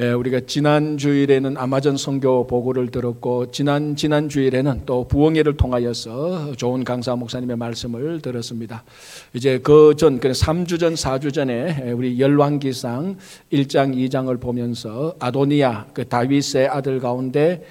예, 우리가 지난 주일에는 아마존 선교 보고를 들었고 지난 지난 주일에는 또 부흥회를 통하여서 좋은 강사 목사님의 말씀을 들었습니다. 이제 그 전 그 3주 전 4주 전에 우리 열왕기상 1장 2장을 보면서 아도니아 그 다윗의 아들 가운데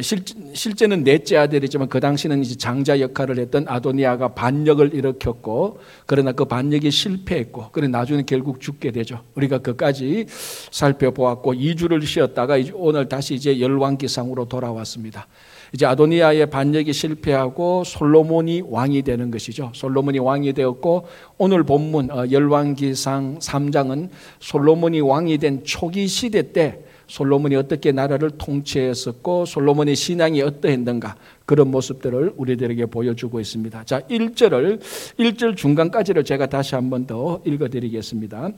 실, 실제는 넷째 아들이지만 그 당시는 이제 장자 역할을 했던 아도니아가 반역을 일으켰고 그러나 그 반역이 실패했고 그래 나중에 결국 죽게 되죠. 우리가 그까지 살펴보았고 2주를 쉬었다가 오늘 다시 이제 열왕기상으로 돌아왔습니다. 이제 아도니아의 반역이 실패하고 솔로몬이 왕이 되는 것이죠. 솔로몬이 왕이 되었고 오늘 본문 어, 열왕기상 3장은 솔로몬이 왕이 된 초기 시대 때 솔로몬이 어떻게 나라를 통치했었고 솔로몬의 신앙이 어떠했는가 그런 모습들을 우리들에게 보여주고 있습니다. 자, 1절을 1절 중간까지를 제가 다시 한 번 더 읽어 드리겠습니다.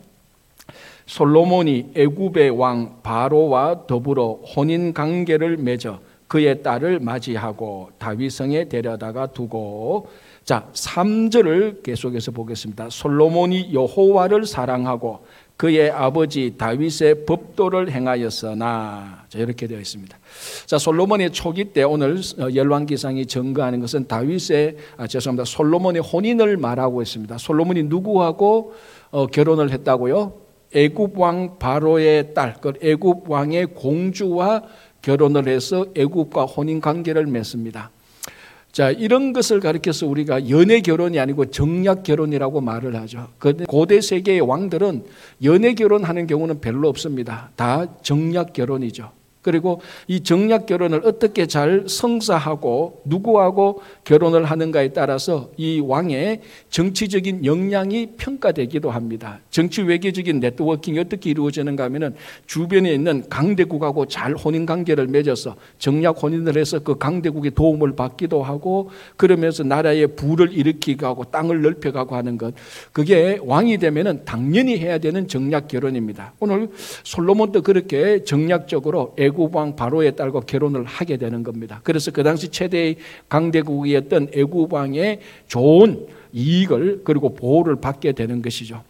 솔로몬이 애굽의 왕 바로와 더불어 혼인 관계를 맺어 그의 딸을 맞이하고 다윗성에 데려다가 두고 자, 3절을 계속해서 보겠습니다. 솔로몬이 여호와를 사랑하고 그의 아버지 다윗의 법도를 행하였으나 자, 이렇게 되어 있습니다. 자 솔로몬의 초기 때 오늘 열왕기상이 증거하는 것은 다윗의 아, 죄송합니다 솔로몬의 혼인을 말하고 있습니다. 솔로몬이 누구하고 어, 결혼을 했다고요? 애굽 왕 바로의 딸, 그 애굽 왕의 공주와 결혼을 해서 애굽과 혼인 관계를 맺습니다. 자, 이런 것을 가리켜서 우리가 연애 결혼이 아니고 정략 결혼이라고 말을 하죠. 고대 세계의 왕들은 연애 결혼하는 경우는 별로 없습니다. 다 정략 결혼이죠. 그리고 이 정략 결혼을 어떻게 잘 성사하고 누구하고 결혼을 하는가에 따라서 이 왕의 정치적인 역량이 평가되기도 합니다. 정치 외교적인 네트워킹이 어떻게 이루어지는가 하면은 주변에 있는 강대국하고 잘 혼인 관계를 맺어서 정략 혼인을 해서 그 강대국의 도움을 받기도 하고 그러면서 나라의 부를 일으키고 하고 땅을 넓혀가고 하는 것 그게 왕이 되면은 당연히 해야 되는 정략 결혼입니다. 오늘 솔로몬도 그렇게 정략적으로 애 굽왕 바로의 딸과 결혼을 하게 되는 겁니다. 그래서 그 당시 최대의 강대국이었던 애굽 왕의 좋은 이익을 그리고 보호를 받게 되는 것이죠.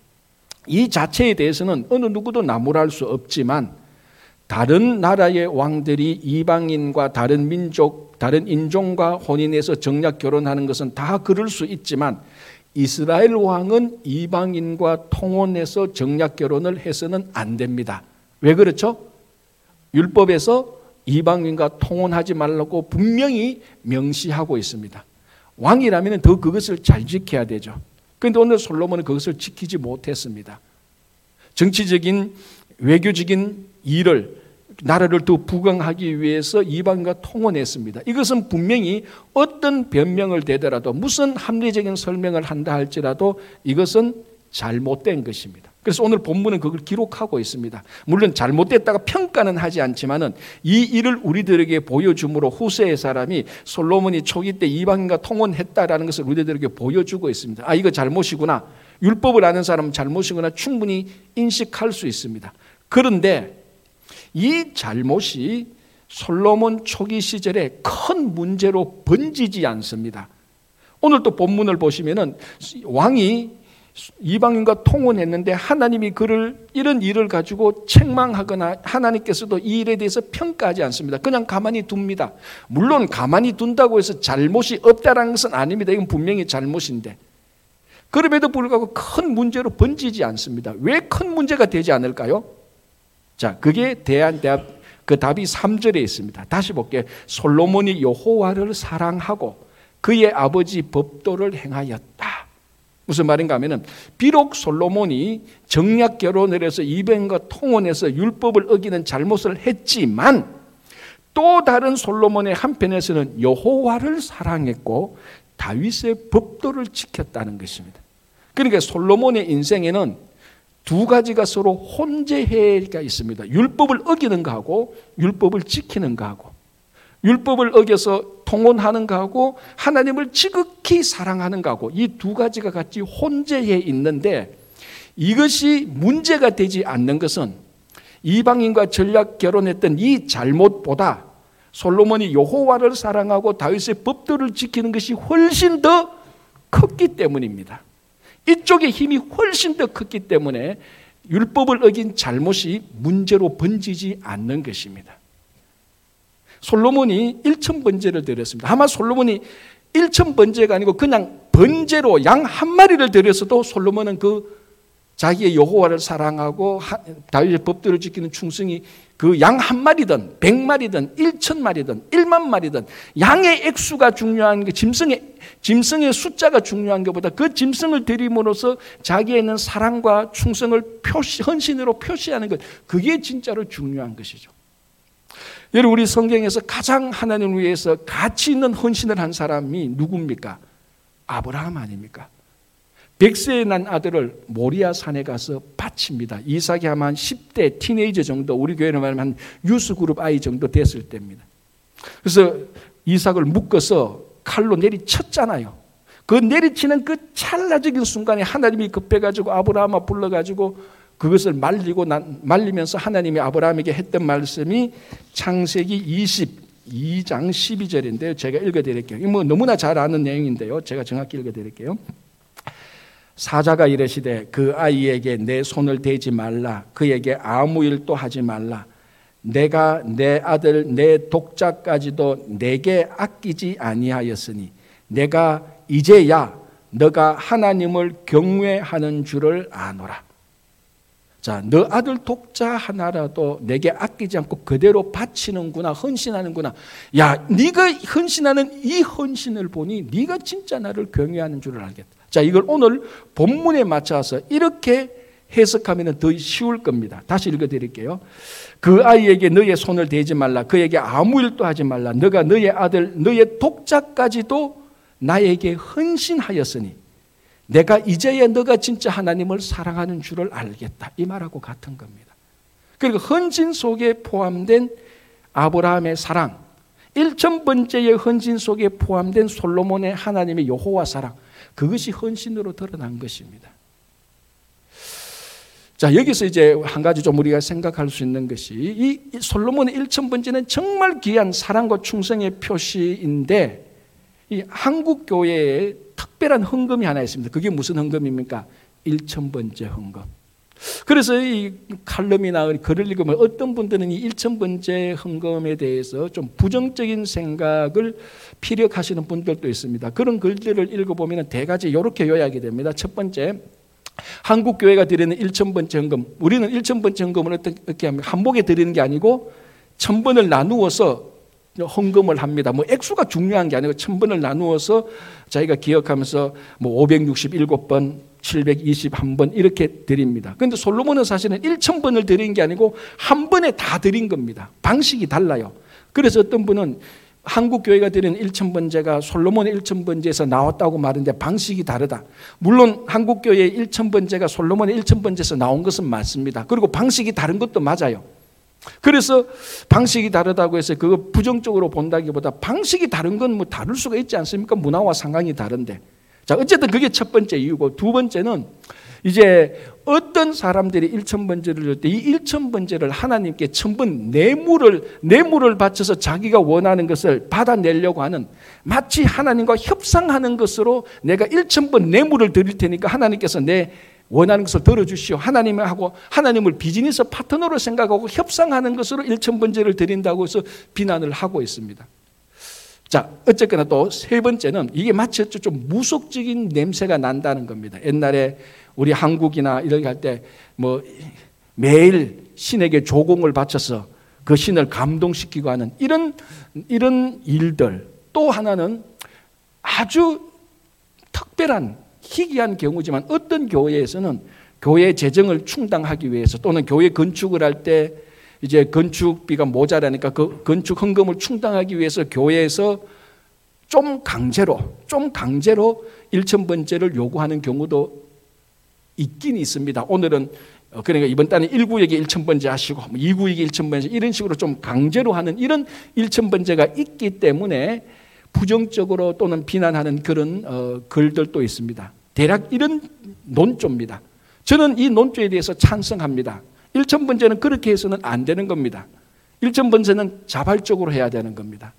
이 자체에 대해서는 어느 누구도 나무랄 수 없지만 다른 나라의 왕들이 이방인과 다른 민족, 다른 인종과 혼인해서 정략 결혼하는 것은 다 그럴 수 있지만 이스라엘 왕은 이방인과 통혼해서 정략 결혼을 해서는 안 됩니다. 왜 그렇죠? 율법에서 이방인과 통혼하지 말라고 분명히 명시하고 있습니다. 왕이라면 더 그것을 잘 지켜야 되죠. 그런데 오늘 솔로몬은 그것을 지키지 못했습니다. 정치적인 외교적인 일을 나라를 더 부강하기 위해서 이방과 통혼했습니다. 이것은 분명히 어떤 변명을 대더라도 무슨 합리적인 설명을 한다 할지라도 이것은 잘못된 것입니다. 그래서 오늘 본문은 그걸 기록하고 있습니다. 물론 잘못됐다가 평가는 하지 않지만은 이 일을 우리들에게 보여줌으로 후세의 사람이 솔로몬이 초기 때 이방인과 통혼했다라는 것을 우리들에게 보여주고 있습니다. 아 이거 잘못이구나. 율법을 아는 사람은 잘못이구나 충분히 인식할 수 있습니다. 그런데 이 잘못이 솔로몬 초기 시절에 큰 문제로 번지지 않습니다. 오늘 또 본문을 보시면은 왕이 이방인과 통혼했는데 하나님이 그를 이런 일을 가지고 책망하거나 하나님께서도 이 일에 대해서 평가하지 않습니다. 그냥 가만히 둡니다. 물론 가만히 둔다고 해서 잘못이 없다라는 것은 아닙니다. 이건 분명히 잘못인데. 그럼에도 불구하고 큰 문제로 번지지 않습니다. 왜 큰 문제가 되지 않을까요? 자, 그게 대한 대답 그 답이 3절에 있습니다. 다시 볼게요. 솔로몬이 여호와를 사랑하고 그의 아버지 법도를 행하였다. 무슨 말인가 하면은 비록 솔로몬이 정략 결혼을 해서 이변과 통혼해서 율법을 어기는 잘못을 했지만 또 다른 솔로몬의 한편에서는 여호와를 사랑했고 다윗의 법도를 지켰다는 것입니다. 그러니까 솔로몬의 인생에는 두 가지가 서로 혼재해가 있습니다. 율법을 어기는 거하고 율법을 지키는 거하고 율법을 어겨서 통혼하는 거하고 하나님을 지극히 사랑하는 거하고 이 두 가지가 같이 혼재해 있는데 이것이 문제가 되지 않는 것은 이방인과 전략 결혼했던 이 잘못보다 솔로몬이 여호와를 사랑하고 다윗의 법도를 지키는 것이 훨씬 더 컸기 때문입니다. 이쪽의 힘이 훨씬 더 컸기 때문에 율법을 어긴 잘못이 문제로 번지지 않는 것입니다. 솔로몬이 1천 번제를 드렸습니다. 아마 솔로몬이 1천 번제가 아니고 그냥 번제로 양 한 마리를 드렸어도 솔로몬은 그 자기의 여호와를 사랑하고 다윗의 법들을 지키는 충성이 그 양 한 마리든 백 마리든 일천 마리든 일만 마리든 양의 액수가 중요한 게 짐승의 짐승의 숫자가 중요한 것보다 그 짐승을 드림으로써 자기에 있는 사랑과 충성을 표시 헌신으로 표시하는 것 그게 진짜로 중요한 것이죠. 여러분 우리 성경에서 가장 하나님을 위해서 가치 있는 헌신을 한 사람이 누굽니까? 아브라함 아닙니까? 백세에 난 아들을 모리아 산에 가서 바칩니다. 이삭이 아마 한 10대 티네이저 정도, 우리 교회로 말하면 한 유스 그룹 아이 정도 됐을 때입니다. 그래서 이삭을 묶어서 칼로 내리쳤잖아요. 그 내리치는 그 찰나적인 순간에 하나님이 급해가지고 아브라함아 불러가지고 그것을 말리고 난, 말리면서 하나님이 아브라함에게 했던 말씀이 창세기 22장 12절인데요. 제가 읽어드릴게요. 뭐 너무나 잘 아는 내용인데요. 제가 정확히 읽어드릴게요. 사자가 이르시되 그 아이에게 내 손을 대지 말라 그에게 아무 일도 하지 말라 내가 내 아들 내 독자까지도 내게 아끼지 아니하였으니 내가 이제야 너가 하나님을 경외하는 줄을 아노라. 자, 너 아들 독자 하나라도 내게 아끼지 않고 그대로 바치는구나, 헌신하는구나. 야, 네가 헌신하는 이 헌신을 보니 네가 진짜 나를 경외하는 줄을 알겠다. 자, 이걸 오늘 본문에 맞춰서 이렇게 해석하면 더 쉬울 겁니다. 다시 읽어 드릴게요. 그 아이에게 너의 손을 대지 말라. 그에게 아무 일도 하지 말라. 너가 너의 아들, 너의 독자까지도 나에게 헌신하였으니 내가 이제야 너가 진짜 하나님을 사랑하는 줄을 알겠다. 이 말하고 같은 겁니다. 그리고 헌신 속에 포함된 아브라함의 사랑, 1천 번째의 헌신 속에 포함된 솔로몬의 하나님의 여호와 사랑, 그것이 헌신으로 드러난 것입니다. 자, 여기서 이제 한 가지 좀 우리가 생각할 수 있는 것이 이 솔로몬의 1천 번째는 정말 귀한 사랑과 충성의 표시인데 이 한국 교회에 특별한 헌금이 하나 있습니다. 그게 무슨 헌금입니까? 1천 번째 헌금. 그래서 이 칼럼이나 글을 읽으면 어떤 분들은 이 1천 번째 헌금에 대해서 좀 부정적인 생각을 피력하시는 분들도 있습니다. 그런 글들을 읽어보면 대가지 이렇게 요약이 됩니다. 첫 번째, 한국 교회가 드리는 1천 번째 헌금. 우리는 1천 번째 헌금을 어떻게 하면 한복에 드리는 게 아니고 천 번을 나누어서 헌금을 합니다. 뭐 액수가 중요한 게 아니고 천 번을 나누어서 자기가 기억하면서 뭐 567번, 721번 이렇게 드립니다. 그런데 솔로몬은 사실은 1천 번을 드린 게 아니고 한 번에 다 드린 겁니다. 방식이 달라요. 그래서 어떤 분은 한국 교회가 드리는 1천 번제가 솔로몬의 1천 번제에서 나왔다고 말하는데 방식이 다르다. 물론 한국 교회의 1천 번제가 솔로몬의 1천 번제에서 나온 것은 맞습니다. 그리고 방식이 다른 것도 맞아요. 그래서 방식이 다르다고 해서 그거 부정적으로 본다기보다 방식이 다른 건 뭐 다를 수가 있지 않습니까? 문화와 상황이 다른데. 자, 어쨌든 그게 첫 번째 이유고 두 번째는 이제 어떤 사람들이 일천 번제를 줄 때 이 일천 번제를 하나님께 천번 뇌물을 뇌물을 바쳐서 자기가 원하는 것을 받아내려고 하는 마치 하나님과 협상하는 것으로 내가 일천 번 뇌물을 드릴 테니까 하나님께서 내 원하는 것을 들어주시오. 하나님하고 하나님을 비즈니스 파트너로 생각하고 협상하는 것으로 일천 번제를 드린다고 해서 비난을 하고 있습니다. 자, 어쨌거나 또 세 번째는 이게 마치 좀 무속적인 냄새가 난다는 겁니다. 옛날에 우리 한국이나 이렇게 할 때 뭐 매일 신에게 조공을 바쳐서 그 신을 감동시키고 하는 이런 이런 일들 또 하나는 아주 특별한 희귀한 경우지만 어떤 교회에서는 교회 재정을 충당하기 위해서 또는 교회 건축을 할 때 이제 건축비가 모자라니까 그 건축 헌금을 충당하기 위해서 교회에서 좀 강제로 좀 강제로 1천 번째를 요구하는 경우도 있긴 있습니다. 오늘은 어, 그러니까 이번 달에 1구에게 1천 번째 하시고 2구에게 뭐 1천 번째 이런 식으로 좀 강제로 하는 이런 1천 번째가 있기 때문에 부정적으로 또는 비난하는 그런 어, 글들도 있습니다. 대략 이런 논조입니다. 저는 이 논조에 대해서 찬성합니다. 1천 번째는 그렇게 해서는 안 되는 겁니다. 1천 번째는 자발적으로 해야 되는 겁니다.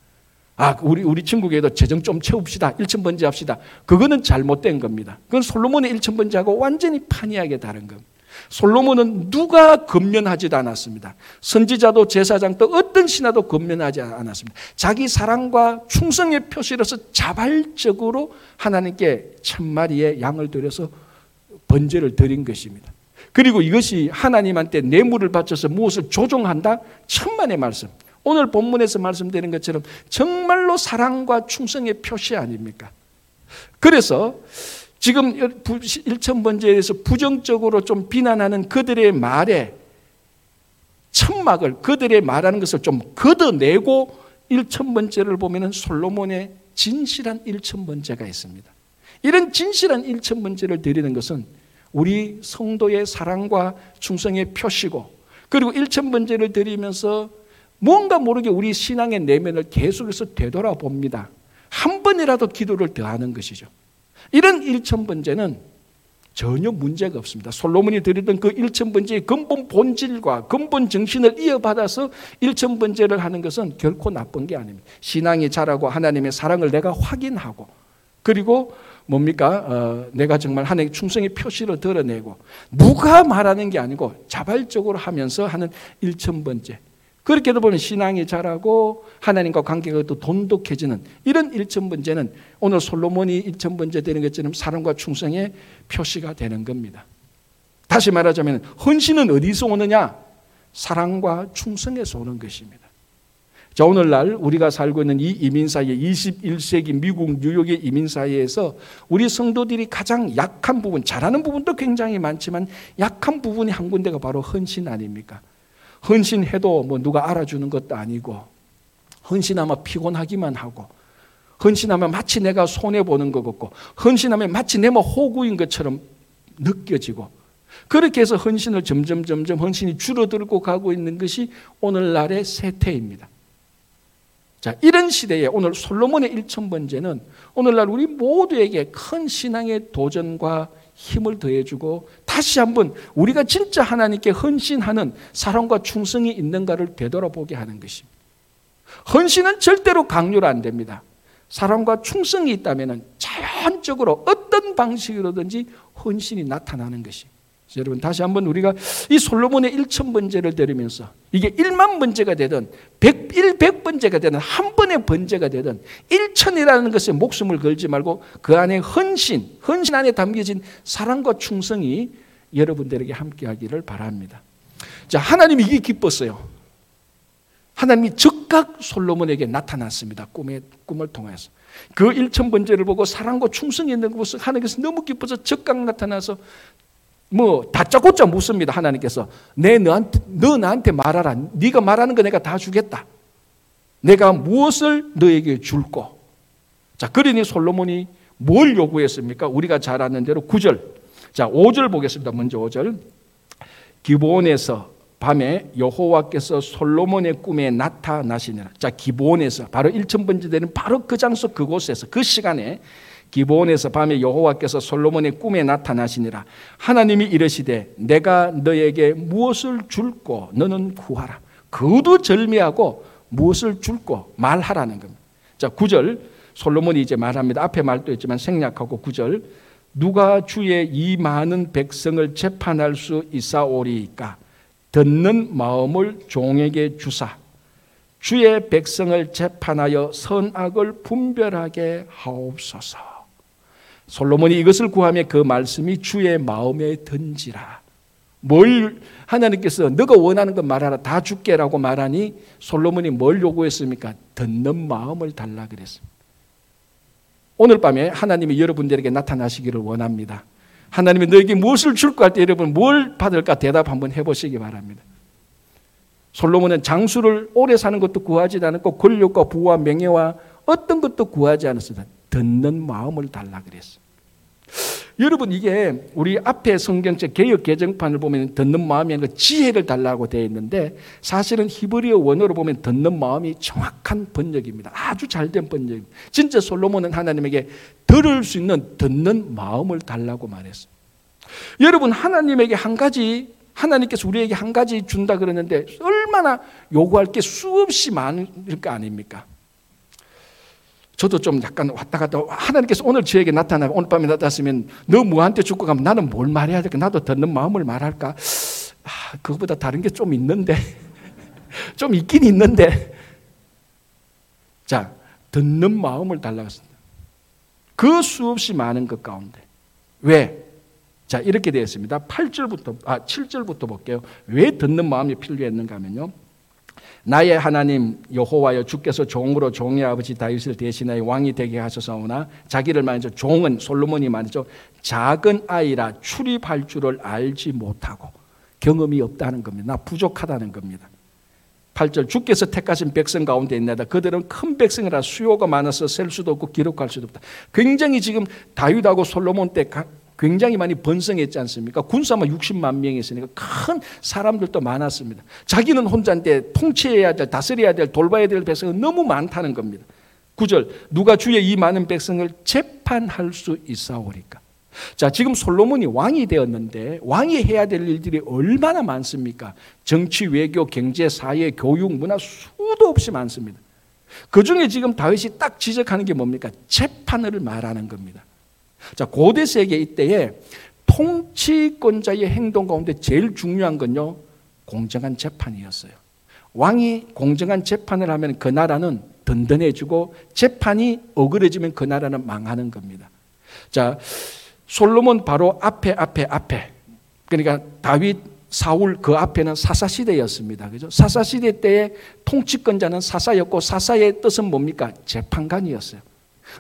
아, 우리, 우리 친구에도 재정 좀 채웁시다. 1천 번째 합시다. 그거는 잘못된 겁니다. 그건 솔로몬의 1천 번째하고 완전히 판이하게 다른 겁니다. 솔로몬은 누가 건면하지도 않았습니다. 선지자도 제사장도 어떤 신하도 건면하지 않았습니다. 자기 사랑과 충성의 표시로서 자발적으로 하나님께 천 마리의 양을 드려서 번제를 드린 것입니다. 그리고 이것이 하나님한테 뇌물을 바쳐서 무엇을 조종한다? 천만의 말씀. 오늘 본문에서 말씀드린 것처럼 정말로 사랑과 충성의 표시 아닙니까? 그래서 지금 1천번째에 대해서 부정적으로 좀 비난하는 그들의 말에 천막을 그들의 말하는 것을 좀 걷어내고 1천번째를 보면 솔로몬의 진실한 1천번째가 있습니다. 이런 진실한 1천번째를 드리는 것은 우리 성도의 사랑과 충성의 표시고 그리고 1천번째를 드리면서 뭔가 모르게 우리 신앙의 내면을 계속해서 되돌아봅니다. 한 번이라도 기도를 더하는 것이죠. 이런 일천번제는 전혀 문제가 없습니다. 솔로몬이 드리던 그 일천번제의 근본 본질과 근본 정신을 이어받아서 일천번제를 하는 것은 결코 나쁜 게 아닙니다. 신앙이 자라고 하나님의 사랑을 내가 확인하고 그리고 뭡니까? 어, 내가 정말 하나님의 충성의 표시를 드러내고 누가 말하는 게 아니고 자발적으로 하면서 하는 일천번제. 그렇게 도 보면 신앙이 자라고 하나님과 관계가 또 돈독해지는 이런 일천번제는 오늘 솔로몬이 일천번제 되는 것처럼 사랑과 충성의 표시가 되는 겁니다. 다시 말하자면 헌신은 어디서 오느냐? 사랑과 충성에서 오는 것입니다. 자, 오늘날 우리가 살고 있는 이 이민사회, 21세기 미국 뉴욕의 이민사회에서 우리 성도들이 가장 약한 부분, 잘하는 부분도 굉장히 많지만 약한 부분이 한 군데가 바로 헌신 아닙니까? 헌신해도 뭐 누가 알아주는 것도 아니고 헌신하면 피곤하기만 하고 헌신하면 마치 내가 손해 보는 것 같고 헌신하면 마치 내뭐 호구인 것처럼 느껴지고 그렇게 해서 헌신을 점점 점점 헌신이 줄어들고 가고 있는 것이 오늘날의 세태입니다. 자, 이런 시대에 오늘 솔로몬의 일천번제는 오늘날 우리 모두에게 큰 신앙의 도전과 힘을 더해주고 다시 한번 우리가 진짜 하나님께 헌신하는 사랑과 충성이 있는가를 되돌아보게 하는 것입니다. 헌신은 절대로 강요로 안 됩니다. 사랑과 충성이 있다면 자연적으로 어떤 방식으로든지 헌신이 나타나는 것입니다. 여러분 다시 한번 우리가 이 솔로몬의 1천 번제를 드리면서 이게 1만 번제가 되든 100, 100번제가 되든 한 번의 번제가 되든 1천이라는 것에 목숨을 걸지 말고 그 안에 헌신, 헌신 안에 담겨진 사랑과 충성이 여러분들에게 함께하기를 바랍니다. 자, 하나님이 이게 기뻤어요. 하나님이 즉각 솔로몬에게 나타났습니다. 꿈의 꿈을 통해서. 그 1천 번제를 보고 사랑과 충성이 있는 것을 하나님께서 너무 기뻐서 즉각 나타나서 뭐 다짜고짜 묻습니다. 하나님께서 내 너한테 너 나한테 말하라. 네가 말하는 거 내가 다 주겠다. 내가 무엇을 너에게 줄고. 자, 그러니 솔로몬이 뭘 요구했습니까? 우리가 잘 아는 대로 9절. 자, 5절 보겠습니다. 먼저 5절. 기본에서 밤에 여호와께서 솔로몬의 꿈에 나타나시니라. 자, 기본에서 바로 1천번째 되는 바로 그 장소 그곳에서 그 시간에 기본에서 밤에 여호와께서 솔로몬의 꿈에 나타나시니라. 하나님이 이르시되 내가 너에게 무엇을 줄고 너는 구하라. 그도 절미하고 무엇을 줄고 말하라는 겁니다. 자, 9절 솔로몬이 이제 말합니다. 앞에 말도 했지만 생략하고 9절 누가 주의 이 많은 백성을 재판할 수 있사오리까 듣는 마음을 종에게 주사 주의 백성을 재판하여 선악을 분별하게 하옵소서. 솔로몬이 이것을 구하며 그 말씀이 주의 마음에 든지라. 뭘 하나님께서 너가 원하는 것 말하라 다 줄게라고 말하니 솔로몬이 뭘 요구했습니까? 듣는 마음을 달라 그랬습니다. 오늘 밤에 하나님이 여러분들에게 나타나시기를 원합니다. 하나님이 너에게 무엇을 줄까 할때 여러분 뭘 받을까 대답 한번 해보시기 바랍니다. 솔로몬은 장수를 오래 사는 것도 구하지 않았고 권력과 부와 명예와 어떤 것도 구하지 않았습니다. 듣는 마음을 달라 그랬어. 여러분 이게 우리 앞에 성경책 개혁 개정판을 보면 듣는 아니라 지혜를 달라고 되어 있는데 사실은 히브리어 원어로 보면 듣는 마음이 정확한 번역입니다. 아주 잘된 번역. 진짜 솔로몬은 하나님에게 들을 수 있는 듣는 마음을 달라고 말했어. 여러분 하나님에게 한 가지 하나님께서 우리에게 한 가지 준다 그러는데 얼마나 요구할 게 수없이 많을 거 아닙니까? 저도 좀 약간 왔다 갔다 하나님께서 오늘 저에게 나타나고 오늘 밤에 나타났으면 너 뭐한테 죽고 가면 나는 뭘 말해야 될까? 나도 듣는 마음을 말할까? 아, 그거보다 다른 게 좀 있는데 좀 있긴 있는데 자 듣는 마음을 달라고 했습니다. 그 수없이 많은 것 가운데 왜? 자 이렇게 되어 있습니다. 8절부터 아 7절부터 볼게요. 왜 듣는 마음이 필요했는가 하면요. 나의 하나님 여호와여 주께서 종으로 종의 아버지 다윗을 대신하여 왕이 되게 하셔서오나 자기를 말이죠 종은 솔로몬이 말이죠 작은 아이라 출입할 줄을 알지 못하고 경험이 없다는 겁니다. 나 부족하다는 겁니다. 8절 주께서 택하신 백성 가운데 있나다. 그들은 큰 백성이라 수요가 많아서 셀 수도 없고 기록할 수도 없다. 굉장히 지금 다윗하고 솔로몬 때 굉장히 많이 번성했지 않습니까? 군사만 60만 명이 있으니까 큰 사람들도 많았습니다. 자기는 혼자인데 통치해야 될, 다스려야 될, 돌봐야 될 백성은 너무 많다는 겁니다. 9절 누가 주의 이 많은 백성을 재판할 수 있사오리까? 자, 지금 솔로몬이 왕이 되었는데 왕이 해야 될 일들이 얼마나 많습니까? 정치, 외교, 경제, 사회, 교육, 문화 수도 없이 많습니다. 그 중에 지금 다윗이 딱 지적하는 게 뭡니까? 재판을 말하는 겁니다. 자, 고대 세계 이때에 통치권자의 행동 가운데 제일 중요한 건요, 공정한 재판이었어요. 왕이 공정한 재판을 하면 그 나라는 든든해지고 재판이 억울해지면 그 나라는 망하는 겁니다. 자, 솔로몬 바로 앞에 앞에 앞에 그러니까 다윗 사울 그 앞에는 사사 시대였습니다. 그죠? 사사 시대 때의 통치권자는 사사였고 사사의 뜻은 뭡니까? 재판관이었어요.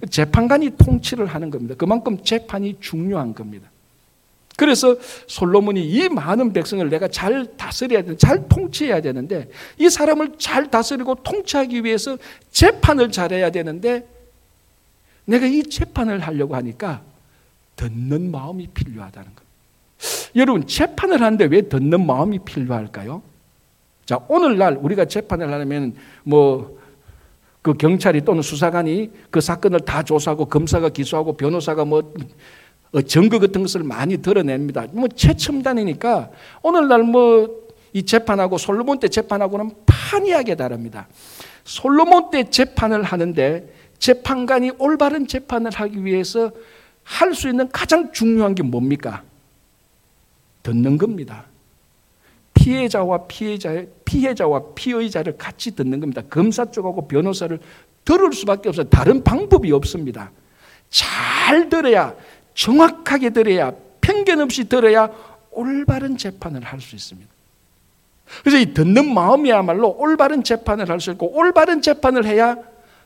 재판관이 통치를 하는 겁니다. 그만큼 재판이 중요한 겁니다. 그래서 솔로몬이 이 많은 백성을 내가 잘 다스려야 되는, 잘 통치해야 되는데 이 사람을 잘 다스리고 통치하기 위해서 재판을 잘해야 되는데 내가 이 재판을 하려고 하니까 듣는 마음이 필요하다는 것. 여러분 재판을 하는데 왜 듣는 마음이 필요할까요? 자 오늘날 우리가 재판을 하려면 뭐 그 경찰이 또는 수사관이 그 사건을 다 조사하고 검사가 기소하고 변호사가 뭐 어, 증거 같은 것을 많이 드러냅니다. 뭐 최첨단이니까 오늘날 뭐 이 재판하고 솔로몬 때 재판하고는 판이하게 다릅니다. 솔로몬 때 재판을 하는데 재판관이 올바른 재판을 하기 위해서 할 수 있는 가장 중요한 게 뭡니까? 듣는 겁니다. 피해자와 피해자의 피해자와 피의자를 같이 듣는 겁니다. 검사 쪽하고 변호사를 들을 수밖에 없어요. 다른 방법이 없습니다. 잘 들어야 정확하게 들어야 편견 없이 들어야 올바른 재판을 할 수 있습니다. 그래서 이 듣는 마음이야말로 올바른 재판을 할 수 있고 올바른 재판을 해야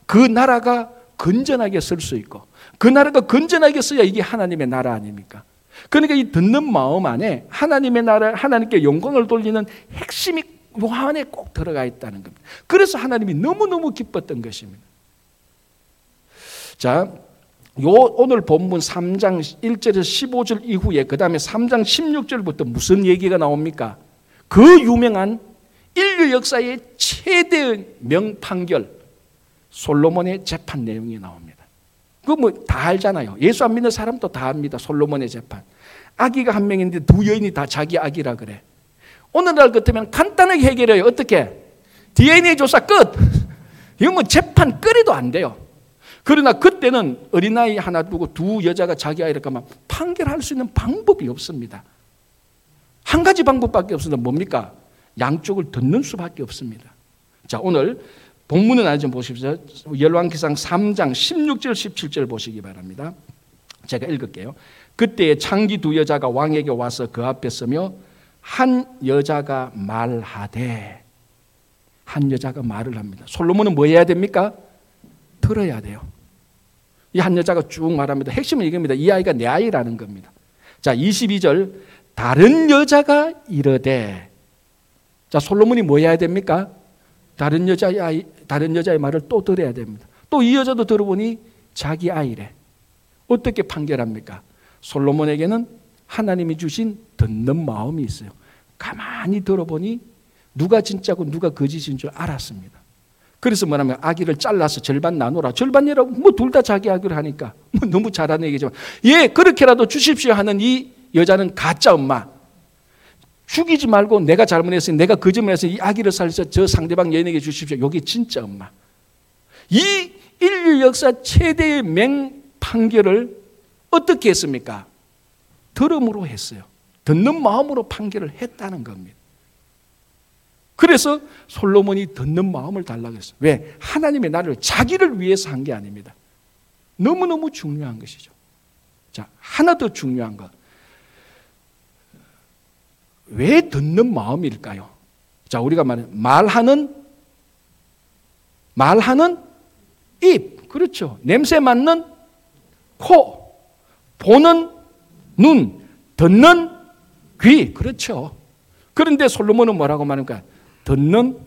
그 나라가 건전하게 쓸 수 있고 그 나라가 건전하게 써야 이게 하나님의 나라 아닙니까? 그러니까 이 듣는 마음 안에 하나님의 나라, 하나님께 영광을 돌리는 핵심이 요 안에 꼭 들어가 있다는 겁니다. 그래서 하나님이 너무너무 기뻤던 것입니다. 자, 요 오늘 본문 3장 1절에서 15절 이후에 그 다음에 3장 16절부터 무슨 얘기가 나옵니까? 그 유명한 인류 역사의 최대의 명판결 솔로몬의 재판 내용이 나옵니다. 그 뭐 다 알잖아요. 예수 안 믿는 사람도 다 압니다. 솔로몬의 재판. 아기가 한 명인데 두 여인이 다 자기 아기라 그래. 오늘날 같으면 간단하게 해결해요. 어떻게? DNA 조사 끝. 이건 뭐 재판 끓이도 안 돼요. 그러나 그때는 어린아이 하나 두고 두 여자가 자기 아이를 가면 판결할 수 있는 방법이 없습니다. 한 가지 방법밖에 없습니다. 뭡니까? 양쪽을 듣는 수밖에 없습니다. 자, 오늘 본문은 아니 좀 보십시오. 열왕기상 3장 16절 17절 보시기 바랍니다. 제가 읽을게요. 그때 창기 두 여자가 왕에게 와서 그 앞에 서며 한 여자가 말하되 한 여자가 말을 합니다. 솔로몬은 뭐 해야 됩니까? 들어야 돼요. 이 한 여자가 쭉 말합니다. 핵심은 이겁니다. 이 아이가 내 아이라는 겁니다. 자, 22절 다른 여자가 이르되 자, 솔로몬이 뭐 해야 됩니까? 다른 여자의 아이, 다른 여자의 말을 또 들어야 됩니다. 또 이 여자도 들어보니 자기 아이래. 어떻게 판결합니까? 솔로몬에게는 하나님이 주신 듣는 마음이 있어요. 가만히 들어보니 누가 진짜고 누가 거짓인 줄 알았습니다. 그래서 뭐냐면 아기를 잘라서 절반 나누라. 절반이라고 뭐 둘 다 자기 아기를 하니까 뭐 너무 잘하는 얘기지만 예 그렇게라도 주십시오 하는 이 여자는 가짜 엄마. 죽이지 말고 내가 잘못했으니 내가 거짓말해서 이 아기를 살려서 저 상대방 여인에게 주십시오. 이게 진짜 엄마. 이 인류 역사 최대의 맹 판결을 어떻게 했습니까? 들음으로 했어요. 듣는 마음으로 판결을 했다는 겁니다. 그래서 솔로몬이 듣는 마음을 달라고 했어요. 왜? 하나님의 나를 자기를 위해서 한 게 아닙니다. 너무너무 중요한 것이죠. 자, 하나 더 중요한 것. 왜 듣는 마음일까요? 자, 우리가 말해 말하는 말하는 입. 그렇죠. 냄새 맡는 코. 보는 눈. 듣는 귀. 그렇죠. 그런데 솔로몬은 뭐라고 말합니까? 듣는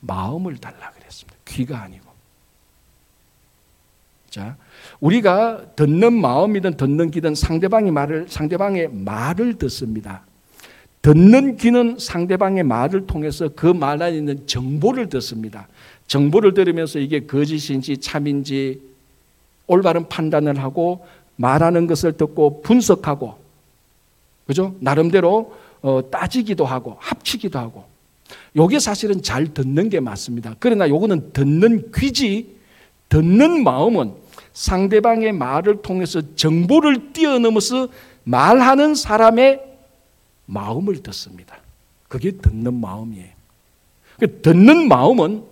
마음을 달라 그랬습니다. 귀가 아니고. 자, 우리가 듣는 마음이든 듣는 귀든 상대방의 말을 상대방의 말을 듣습니다. 듣는 귀는 상대방의 말을 통해서 그 말 안에 있는 정보를 듣습니다. 정보를 들으면서 이게 거짓인지 참인지 올바른 판단을 하고 말하는 것을 듣고 분석하고 그죠? 나름대로 어, 따지기도 하고 합치기도 하고 요게 사실은 잘 듣는 게 맞습니다. 그러나 요거는 듣는 귀지 듣는 마음은 상대방의 말을 통해서 정보를 뛰어넘어서 말하는 사람의 마음을 듣습니다. 그게 듣는 마음이에요. 그 듣는 마음은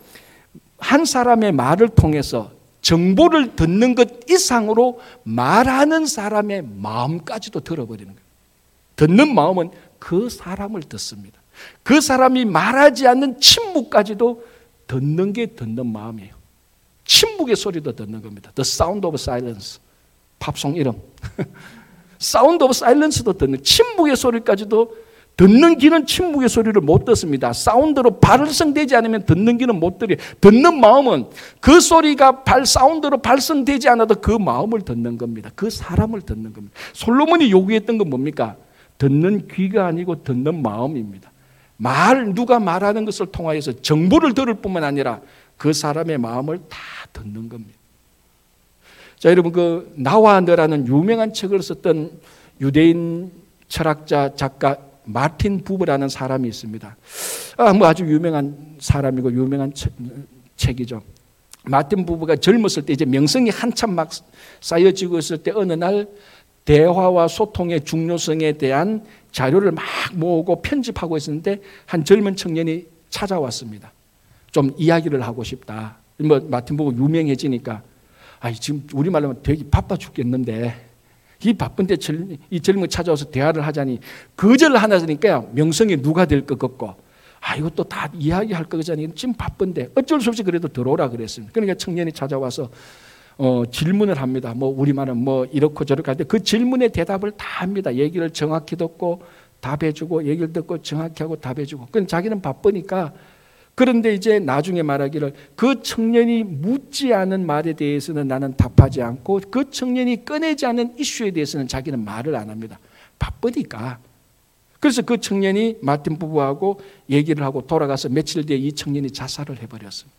한 사람의 말을 통해서 정보를 듣는 것 이상으로 말하는 사람의 마음까지도 들어버리는 거예요. 듣는 마음은 그 사람을 듣습니다. 그 사람이 말하지 않는 침묵까지도 듣는 게 듣는 마음이에요. 침묵의 소리도 듣는 겁니다. The sound of silence. 팝송 이름. Sound of Silence도 듣는 침묵의 소리까지도 듣는 귀는 침묵의 소리를 못 듣습니다. sound로 발성되지 않으면 듣는 귀는 못 들이. 듣는 마음은 그 소리가 발 sound로 발성되지 않아도 그 마음을 듣는 겁니다. 그 사람을 듣는 겁니다. 솔로몬이 요구했던 건 뭡니까? 듣는 귀가 아니고 듣는 마음입니다. 말 누가 말하는 것을 통하여서 정보를 들을 뿐만 아니라 그 사람의 마음을 다 듣는 겁니다. 자, 여러분 그 나와 너라는 유명한 책을 썼던 유대인 철학자 작가 마틴 부브라는 사람이 있습니다. 아, 뭐 아주 유명한 사람이고 유명한 책, 이죠 마틴 부부가 젊었을 때 이제 명성이 한참 막 쌓여지고 있을 때 어느 날 대화와 소통의 중요성에 대한 자료를 막 모으고 편집하고 있었는데 한 젊은 청년이 찾아왔습니다. 좀 이야기를 하고 싶다. 뭐 마틴 부부 유명해지니까 아 지금 우리 말로 하면 되게 바빠 죽겠는데 이 바쁜데 이 젊은 찾아와서 대화를 하자니 거절을 하나니까 명성이 누가 될 것 같고 아 이것도 다 이야기할 거잖니 지금 바쁜데 어쩔 수 없이 그래도 들어오라 그랬습니다. 그러니까 청년이 찾아와서 어, 질문을 합니다. 뭐 우리말은 뭐 이렇고 저렇게 하는데 그 질문에 대답을 다 합니다. 얘기를 정확히 듣고 답해주고 얘기를 듣고 정확히 하고 답해주고. 그건 자기는 바쁘니까 그런데 이제 나중에 말하기를 그 청년이 묻지 않은 말에 대해서는 나는 답하지 않고 그 청년이 꺼내지 않은 이슈에 대해서는 자기는 말을 안 합니다. 바쁘니까. 그래서 그 청년이 마틴 부부하고 얘기를 하고 돌아가서 며칠 뒤에 이 청년이 자살을 해버렸습니다.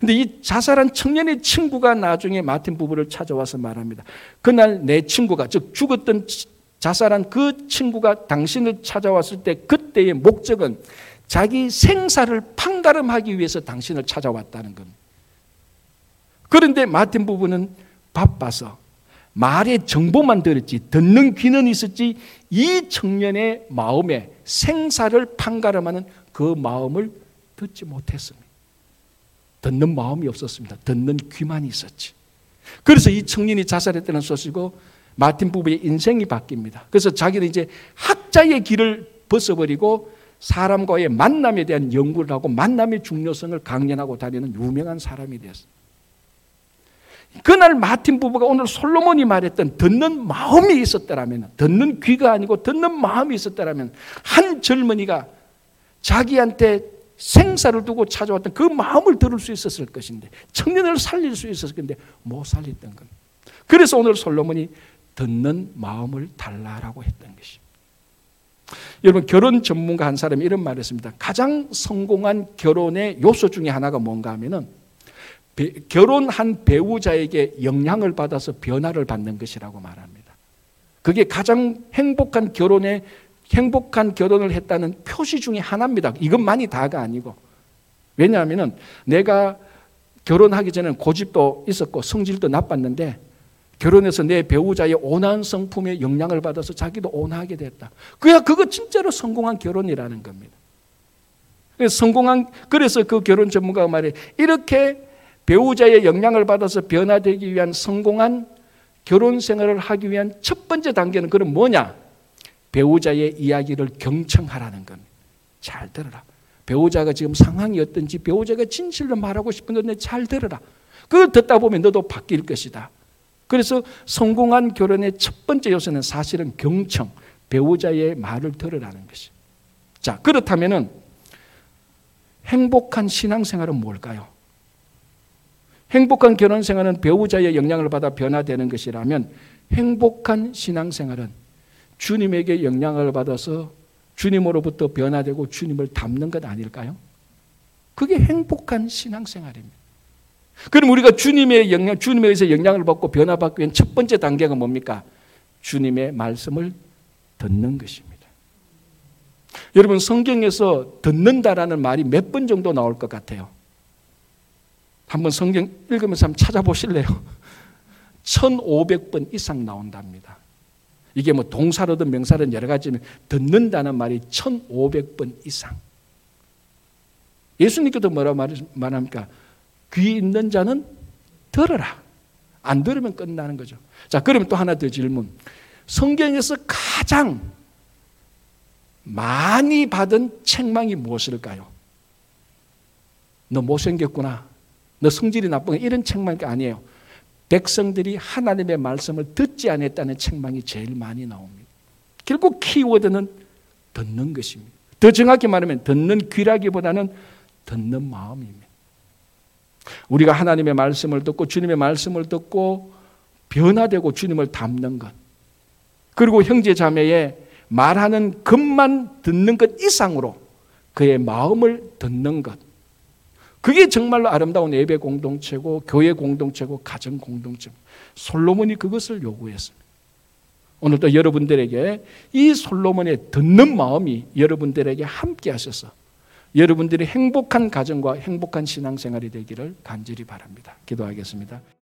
근데 이 자살한 청년의 친구가 나중에 마틴 부부를 찾아와서 말합니다. 그날 내 친구가, 즉 죽었던 자살한 그 친구가 당신을 찾아왔을 때 그때의 목적은 자기 생사를 판가름하기 위해서 당신을 찾아왔다는 겁니다. 그런데 마틴 부부는 바빠서 말의 정보만 들었지 듣는 귀는 있었지 이 청년의 마음에 생사를 판가름하는 그 마음을 듣지 못했습니다. 듣는 마음이 없었습니다. 듣는 귀만 있었지. 그래서 이 청년이 자살했다는 소식고 마틴 부부의 인생이 바뀝니다. 그래서 자기는 이제 학자의 길을 벗어버리고 사람과의 만남에 대한 연구를 하고 만남의 중요성을 강연하고 다니는 유명한 사람이 되었어요. 그날 마틴 부부가 오늘 솔로몬이 말했던 듣는 마음이 있었더라면, 듣는 귀가 아니고 듣는 마음이 있었더라면, 한 젊은이가 자기한테 생사를 두고 찾아왔던 그 마음을 들을 수 있었을 것인데, 청년을 살릴 수 있었을 건데, 못 살렸던 겁니다. 그래서 오늘 솔로몬이 듣는 마음을 달라라고 했던 것입니다. 여러분 결혼 전문가 한 사람이 이런 말을 했습니다. 가장 성공한 결혼의 요소 중에 하나가 뭔가 하면은 배, 결혼한 배우자에게 영향을 받아서 변화를 받는 것이라고 말합니다. 그게 가장 행복한 결혼에 행복한 결혼을 했다는 표시 중에 하나입니다. 이것만이 다가 아니고 왜냐하면은 내가 결혼하기 전에는 고집도 있었고 성질도 나빴는데 결혼해서 내 배우자의 온화한 성품의 영향을 받아서 자기도 온화하게 됐다. 그야 그거 진짜로 성공한 결혼이라는 겁니다. 성공한 그래서 그 결혼 전문가가 말해 이렇게 배우자의 영향을 받아서 변화되기 위한 성공한 결혼 생활을 하기 위한 첫 번째 단계는 그럼 뭐냐? 배우자의 이야기를 경청하라는 겁니다. 잘 들어라. 배우자가 지금 상황이 어떤지 배우자가 진실로 말하고 싶은데 잘 들어라. 그걸 듣다 보면 너도 바뀔 것이다. 그래서 성공한 결혼의 첫 번째 요소는 사실은 경청, 배우자의 말을 들으라는 것이. 자, 그렇다면은 행복한 신앙생활은 뭘까요? 행복한 결혼 생활은 배우자의 영향을 받아 변화되는 것이라면 행복한 신앙생활은 주님에게 영향을 받아서 주님으로부터 변화되고 주님을 닮는 것 아닐까요? 그게 행복한 신앙생활입니다. 그럼 우리가 주님의 영향, 주님에 의해서 영향을 받고 변화받기 위한 첫 번째 단계가 뭡니까? 주님의 말씀을 듣는 것입니다. 여러분, 성경에서 듣는다라는 말이 몇 번 정도 나올 것 같아요? 한번 성경 읽으면서 한번 찾아보실래요? 1500번 이상 나온답니다. 이게 뭐 동사로든 명사로든 여러 가지면 듣는다는 말이 1500번 이상. 예수님께도 뭐라 말합니까? 귀 있는 자는 들어라. 안 들으면 끝나는 거죠. 자, 그러면 또 하나 더 질문. 성경에서 가장 많이 받은 책망이 무엇일까요? 너 못생겼구나. 너 성질이 나쁜 이런 책망이 아니에요. 백성들이 하나님의 말씀을 듣지 않았다는 책망이 제일 많이 나옵니다. 결국 키워드는 듣는 것입니다. 더 정확히 말하면 듣는 귀라기보다는 듣는 마음입니다. 우리가 하나님의 말씀을 듣고 주님의 말씀을 듣고 변화되고 주님을 닮는 것. 그리고 형제 자매의 말하는 것만 듣는 것 이상으로 그의 마음을 듣는 것. 그게 정말로 아름다운 예배 공동체고 교회 공동체고 가정 공동체. 솔로몬이 그것을 요구했습니다. 오늘도 여러분들에게 이 솔로몬의 듣는 마음이 여러분들에게 함께 하셔서 여러분들이 행복한 가정과 행복한 신앙생활이 되기를 간절히 바랍니다. 기도하겠습니다.